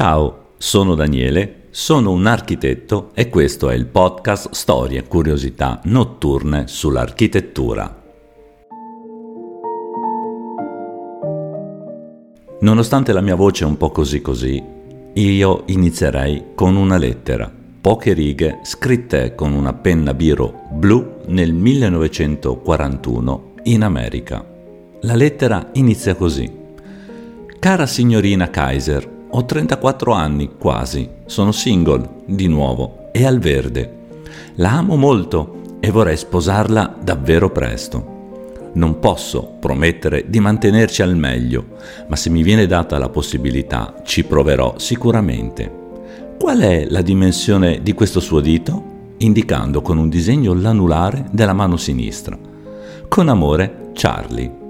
Ciao, sono Daniele, sono un architetto e questo è il podcast Storie e curiosità notturne sull'architettura. Nonostante la mia voce un po' così così, io inizierei con una lettera, poche righe scritte con una penna biro blu nel 1941 in America. La lettera inizia così. Cara signorina Kaiser, ho 34 anni quasi, sono single di nuovo e al verde. La amo molto e vorrei sposarla davvero presto. Non posso promettere di mantenerci al meglio, ma se mi viene data la possibilità ci proverò sicuramente. Qual è la dimensione di questo suo dito? Indicando con un disegno l'anulare della mano sinistra. Con amore, Charlie.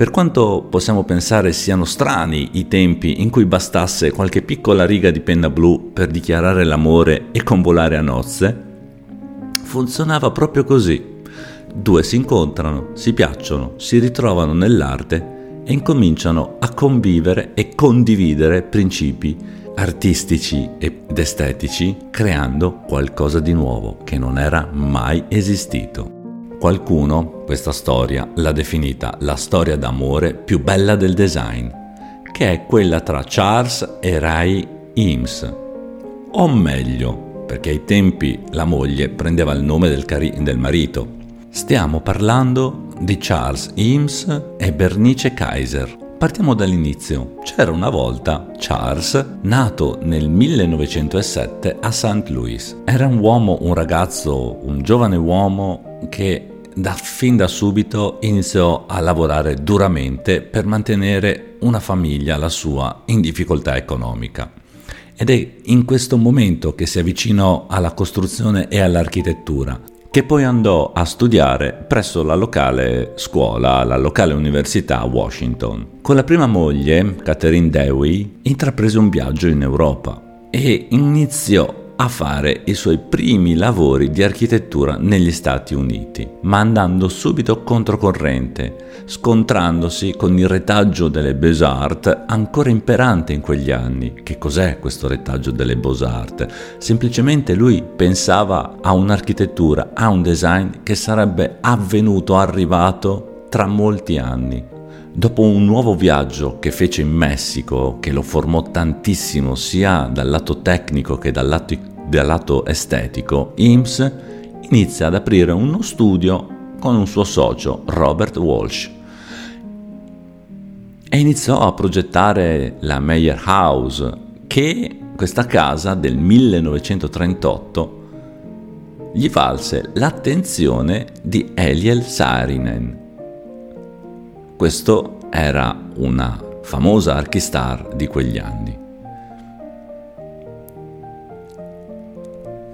Per quanto possiamo pensare siano strani i tempi in cui bastasse qualche piccola riga di penna blu per dichiarare l'amore e convolare a nozze, funzionava proprio così. Due si incontrano, si piacciono, si ritrovano nell'arte e incominciano a convivere e condividere principi artistici ed estetici creando qualcosa di nuovo che non era mai esistito. Qualcuno questa storia l'ha definita la storia d'amore più bella del design, che è quella tra Charles e Ray Eames. O meglio, perché ai tempi la moglie prendeva il nome del, cari- del marito, Stiamo parlando di Charles Eames e Bernice Kaiser. Partiamo dall'inizio. C'era una volta Charles, nato nel 1907 a St. Louis. Era un uomo, un ragazzo, un giovane uomo che da fin da subito iniziò a lavorare duramente per mantenere una famiglia, la sua, in difficoltà economica. Ed è in questo momento che si avvicinò alla costruzione e all'architettura che poi andò a studiare presso la locale scuola, la locale università a Washington. Con la prima moglie, Catherine Dewey, intraprese un viaggio in Europa e iniziò a fare i suoi primi lavori di architettura negli Stati Uniti, ma andando subito controcorrente, scontrandosi con il retaggio delle Beaux-Arts ancora imperante in quegli anni. Che cos'è questo retaggio delle Beaux-Arts? Semplicemente lui pensava a un'architettura, a un design che sarebbe avvenuto, arrivato tra molti anni. Dopo un nuovo viaggio che fece in Messico, che lo formò tantissimo sia dal lato tecnico che dal lato, dal lato estetico, Eames inizia ad aprire uno studio con un suo socio, Robert Walsh, e iniziò a progettare la Meyer House, che questa casa del 1938 gli valse l'attenzione di Eliel Saarinen, questo era una famosa archistar di quegli anni,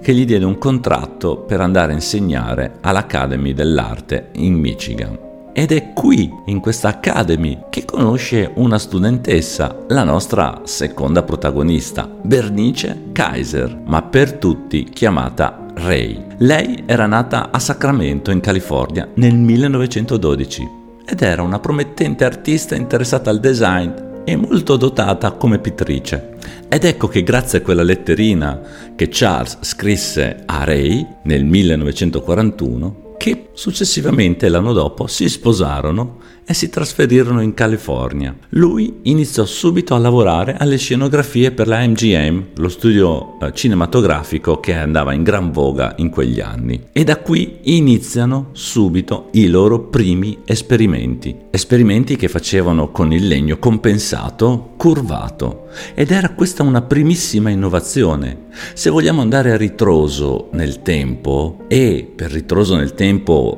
che gli diede un contratto per andare a insegnare all'Academy dell'Arte in Michigan. Ed è qui, in questa Academy, che conosce una studentessa, la nostra seconda protagonista, Bernice Kaiser, ma per tutti chiamata Ray. Lei era nata a Sacramento, in California, nel 1912 ed era una promettente artista interessata al design e molto dotata come pittrice. Ed ecco che grazie a quella letterina che Charles scrisse a Ray nel 1941, che successivamente l'anno dopo si sposarono e si trasferirono in California. Lui iniziò subito a lavorare alle scenografie per la MGM, lo studio eh, cinematografico che andava in gran voga in quegli anni. E da qui iniziano subito i loro primi esperimenti. Esperimenti che facevano con il legno compensato, curvato. Ed era questa una primissima innovazione. Se vogliamo andare a ritroso nel tempo, e per ritroso nel tempo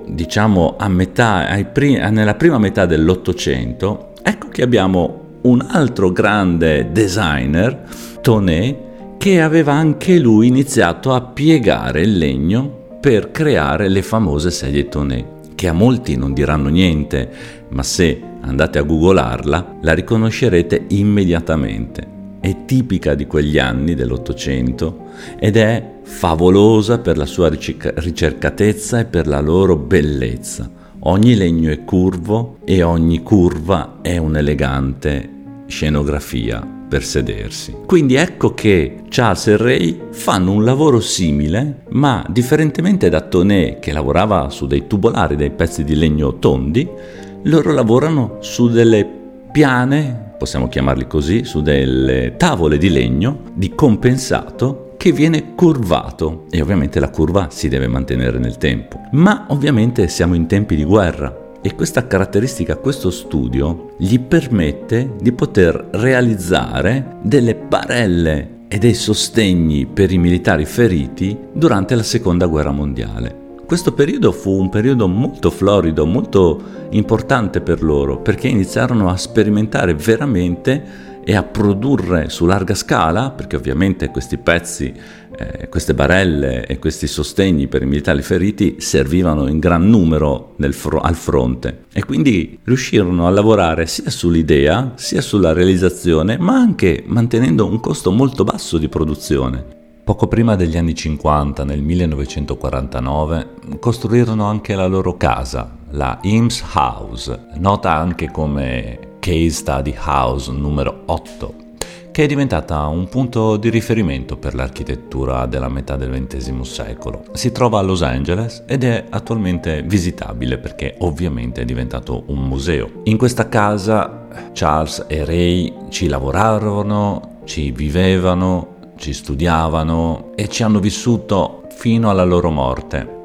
diciamo a metà, prim- nella prima metà dell'Ottocento, ecco che abbiamo un altro grande designer, Tonet, che aveva anche lui iniziato a piegare il legno per creare le famose sedie Tonet, che a molti non diranno niente, ma se andate a googlarla la riconoscerete immediatamente. È tipica di quegli anni dell'Ottocento ed è favolosa per la sua ricercatezza e per la loro bellezza. Ogni legno è curvo e ogni curva è un'elegante scenografia. per sedersi. Quindi ecco che Charles e Ray fanno un lavoro simile, ma differentemente da Toné che lavorava su dei tubolari, dei pezzi di legno tondi, loro lavorano su delle piane, possiamo chiamarli così, su delle tavole di legno di compensato che viene curvato e ovviamente la curva si deve mantenere nel tempo. Ma ovviamente siamo in tempi di guerra e questa caratteristica, questo studio gli permette di poter realizzare delle barelle e dei sostegni per i militari feriti durante la seconda guerra mondiale. Questo periodo fu un periodo molto florido, molto importante per loro, perché iniziarono a sperimentare veramente e a produrre su larga scala, perché ovviamente questi pezzi, eh, queste barelle e questi sostegni per i militari feriti servivano in gran numero fro- al fronte e quindi riuscirono a lavorare sia sull'idea sia sulla realizzazione, ma anche mantenendo un costo molto basso di produzione. Poco prima degli anni 50, nel 1949, costruirono anche la loro casa, la Eames House, nota anche come Case Study House numero 8, che è diventata un punto di riferimento per l'architettura della metà del XX secolo. Si trova a Los Angeles ed è attualmente visitabile perché ovviamente è diventato un museo. In questa casa Charles e Ray ci lavorarono, ci vivevano, ci studiavano e ci hanno vissuto fino alla loro morte.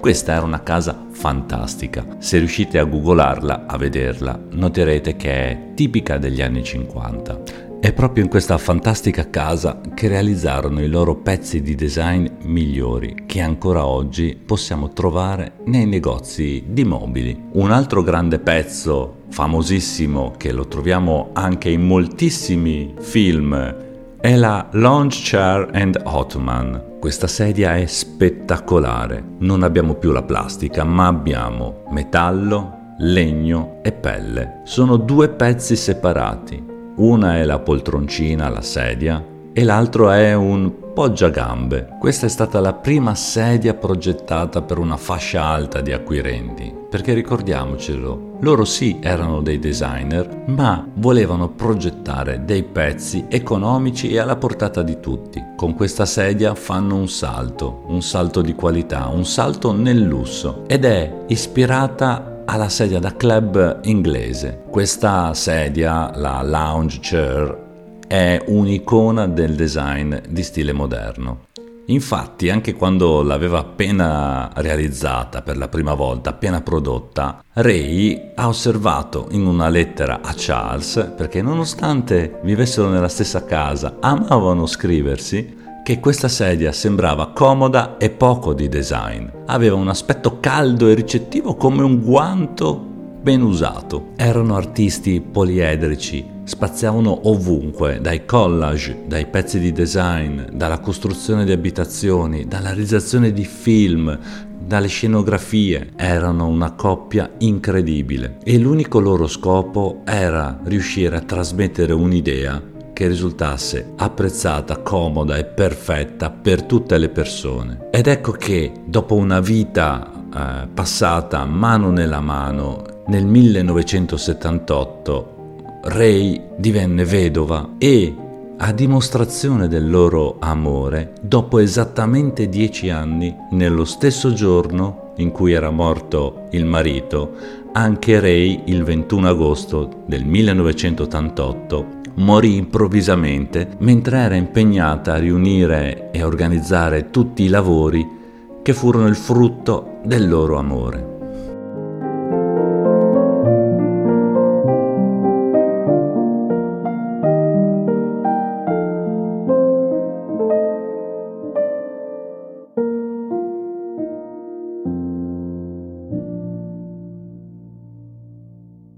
Questa era una casa fantastica. Se riuscite a googolarla, a vederla, noterete che è tipica degli anni 50. È proprio in questa fantastica casa che realizzarono i loro pezzi di design migliori che ancora oggi possiamo trovare nei negozi di mobili. Un altro grande pezzo famosissimo che lo troviamo anche in moltissimi film è la Lounge Chair and Ottoman. Questa sedia è spettacolare. Non abbiamo più la plastica, ma abbiamo metallo, legno e pelle. Sono due pezzi separati. Una è la poltroncina, la sedia, e l'altro è un poggiagambe. Questa è stata la prima sedia progettata per una fascia alta di acquirenti, perché ricordiamocelo, loro sì erano dei designer, ma volevano progettare dei pezzi economici e alla portata di tutti. Con questa sedia fanno un salto, un salto di qualità, un salto nel lusso ed è ispirata alla sedia da club inglese. Questa sedia, la lounge chair, è un'icona del design di stile moderno. Infatti, anche quando l'aveva appena realizzata per la prima volta, appena prodotta, Ray ha osservato in una lettera a Charles, perché nonostante vivessero nella stessa casa, amavano scriversi, che questa sedia sembrava comoda e poco di design. Aveva un aspetto caldo e ricettivo come un guanto ben usato. Erano artisti poliedrici, spaziavano ovunque, dai collage, dai pezzi di design, dalla costruzione di abitazioni, dalla realizzazione di film, dalle scenografie. Erano una coppia incredibile e l'unico loro scopo era riuscire a trasmettere un'idea che risultasse apprezzata, comoda e perfetta per tutte le persone. Ed ecco che dopo una vita eh, passata mano nella mano nel 1978 Ray divenne vedova e, a dimostrazione del loro amore, dopo esattamente dieci anni, nello stesso giorno in cui era morto il marito, anche Ray, il 21 agosto del 1988, morì improvvisamente mentre era impegnata a riunire e organizzare tutti i lavori che furono il frutto del loro amore.